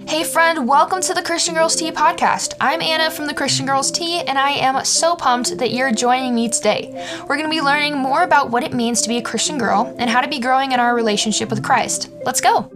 Hey, friend, welcome to the Christian Girls Tea podcast. I'm Anna from the Christian Girls Tea, and I am so pumped that you're joining me today. We're going to be learning more about what it means to be a Christian girl and how to be growing in our relationship with Christ. Let's go.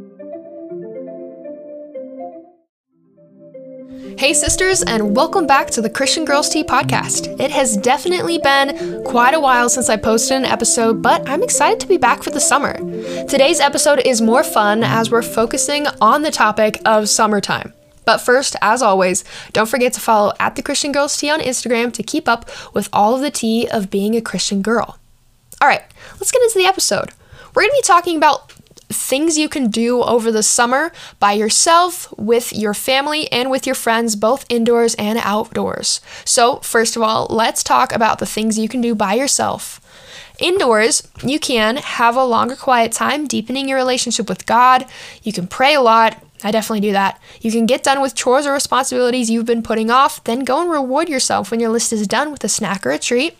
Hey, sisters, and welcome back to the Christian Girls Tea podcast. It has definitely been quite a while since I posted an episode, but I'm excited to be back for the summer. Today's episode is more fun as we're focusing on the topic of summertime. But first, as always, don't forget to follow at the Christian Girls Tea on Instagram to keep up with all of the tea of being a Christian girl. All right, let's get into the episode. We're going to be talking about things you can do over the summer by yourself, with your family, and with your friends, both indoors and outdoors. So, first of all, let's talk about the things you can do by yourself. Indoors, you can have a longer quiet time, deepening your relationship with God. You can pray a lot. I definitely do that. You can get done with chores or responsibilities you've been putting off, then go and reward yourself when your list is done with a snack or a treat.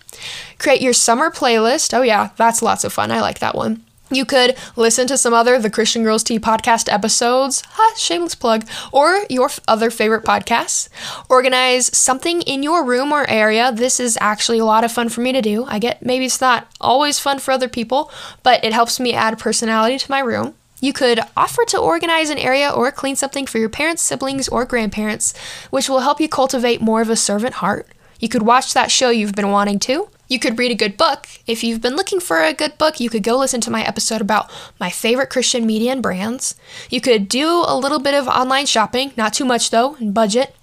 Create your summer playlist. Oh, yeah, that's lots of fun. I like that one. You could listen to some other The Christian Girls Tea podcast episodes, ha, shameless plug, or your f- other favorite podcasts. Organize something in your room or area. This is actually a lot of fun for me to do. I get maybe it's not always fun for other people, but it helps me add personality to my room. You could offer to organize an area or clean something for your parents, siblings, or grandparents, which will help you cultivate more of a servant heart. You could watch that show you've been wanting to. You could read a good book. If you've been looking for a good book, you could go listen to my episode about my favorite Christian media and brands. You could do a little bit of online shopping, not too much though, and budget.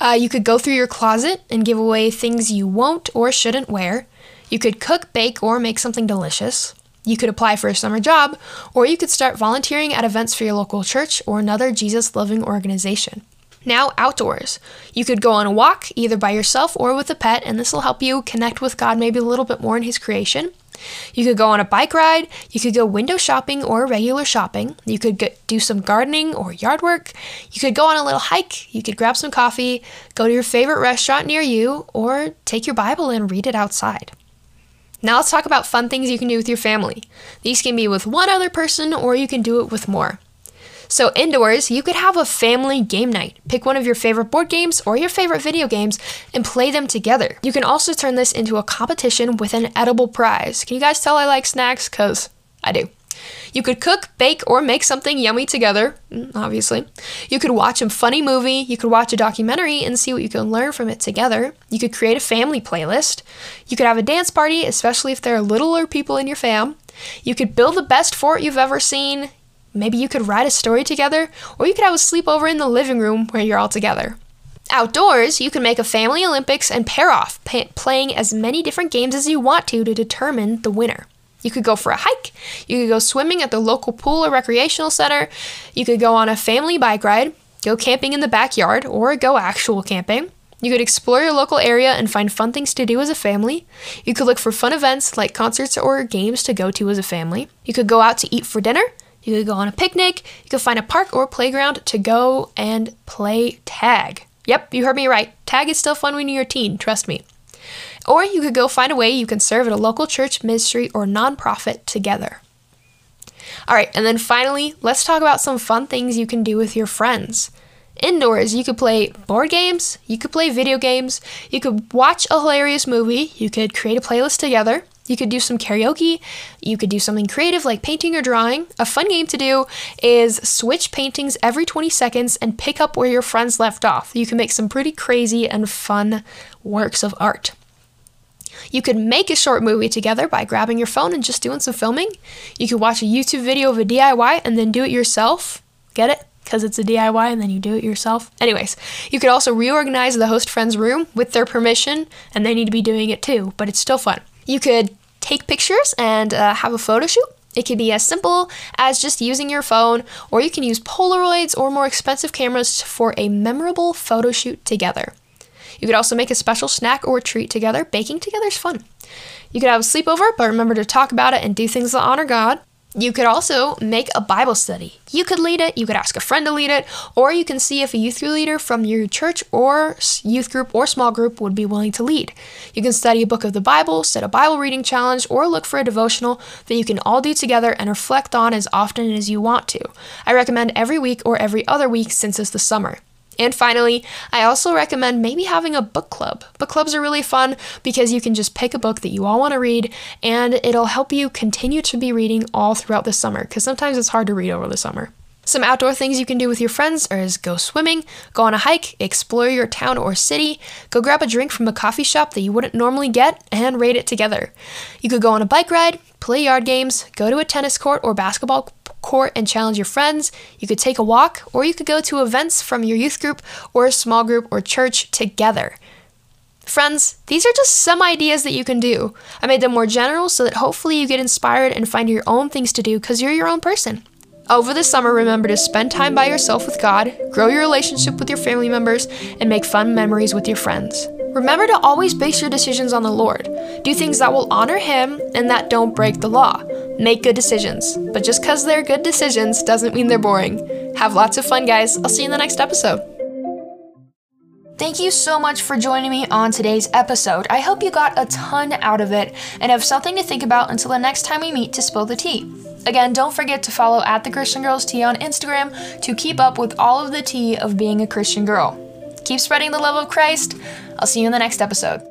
Uh, you could go through your closet and give away things you won't or shouldn't wear. You could cook, bake, or make something delicious. You could apply for a summer job, or you could start volunteering at events for your local church or another Jesus loving organization. Now, outdoors. You could go on a walk, either by yourself or with a pet, and this will help you connect with God maybe a little bit more in His creation. You could go on a bike ride, you could go window shopping or regular shopping, you could do some gardening or yard work, you could go on a little hike, you could grab some coffee, go to your favorite restaurant near you, or take your Bible and read it outside. Now let's talk about fun things you can do with your family. These can be with one other person or you can do it with more. So, indoors, you could have a family game night. Pick one of your favorite board games or your favorite video games and play them together. You can also turn this into a competition with an edible prize. Can you guys tell I like snacks? Because I do. You could cook, bake, or make something yummy together, mm, obviously. You could watch a funny movie, you could watch a documentary and see what you can learn from it together. You could create a family playlist. You could have a dance party, especially if there are littler people in your fam. You could build the best fort you've ever seen. Maybe you could write a story together, or you could have a sleepover in the living room where you're all together. Outdoors, you can make a family Olympics and pair off, pay- playing as many different games as you want to to determine the winner. You could go for a hike, you could go swimming at the local pool or recreational center, you could go on a family bike ride, go camping in the backyard, or go actual camping. You could explore your local area and find fun things to do as a family. You could look for fun events like concerts or games to go to as a family. You could go out to eat for dinner. You could go on a picnic. You could find a park or playground to go and play tag. Yep, you heard me right. Tag is still fun when you're a teen, trust me. Or you could go find a way you can serve at a local church, ministry, or nonprofit together. All right, and then finally, let's talk about some fun things you can do with your friends. Indoors, you could play board games, you could play video games, you could watch a hilarious movie, you could create a playlist together, you could do some karaoke. You could do something creative like painting or drawing. A fun game to do is switch paintings every 20 seconds and pick up where your friends left off. You can make some pretty crazy and fun works of art. You could make a short movie together by grabbing your phone and just doing some filming. You could watch a YouTube video of a DIY and then do it yourself. Get it? Because it's a DIY and then you do it yourself. Anyways, you could also reorganize the host friend's room with their permission, and they need to be doing it too, but it's still fun. You could take pictures and uh, have a photo shoot. It could be as simple as just using your phone, or you can use Polaroids or more expensive cameras for a memorable photo shoot together. You could also make a special snack or treat together. Baking together is fun. You could have a sleepover, but remember to talk about it and do things that honor God. You could also make a Bible study. You could lead it, you could ask a friend to lead it, or you can see if a youth leader from your church or youth group or small group would be willing to lead. You can study a book of the Bible, set a Bible reading challenge, or look for a devotional that you can all do together and reflect on as often as you want to. I recommend every week or every other week since it's the summer. And finally, I also recommend maybe having a book club. Book clubs are really fun because you can just pick a book that you all want to read and it'll help you continue to be reading all throughout the summer because sometimes it's hard to read over the summer. Some outdoor things you can do with your friends is go swimming, go on a hike, explore your town or city, go grab a drink from a coffee shop that you wouldn't normally get, and rate it together. You could go on a bike ride, play yard games, go to a tennis court or basketball court and challenge your friends. You could take a walk, or you could go to events from your youth group or a small group or church together. Friends, these are just some ideas that you can do. I made them more general so that hopefully you get inspired and find your own things to do because you're your own person. Over the summer, remember to spend time by yourself with God, grow your relationship with your family members, and make fun memories with your friends. Remember to always base your decisions on the Lord. Do things that will honor Him and that don't break the law. Make good decisions. But just because they're good decisions doesn't mean they're boring. Have lots of fun, guys. I'll see you in the next episode. Thank you so much for joining me on today's episode. I hope you got a ton out of it and have something to think about until the next time we meet to spill the tea. Again, don't forget to follow at the Christian Girls Tea on Instagram to keep up with all of the tea of being a Christian girl. Keep spreading the love of Christ. I'll see you in the next episode.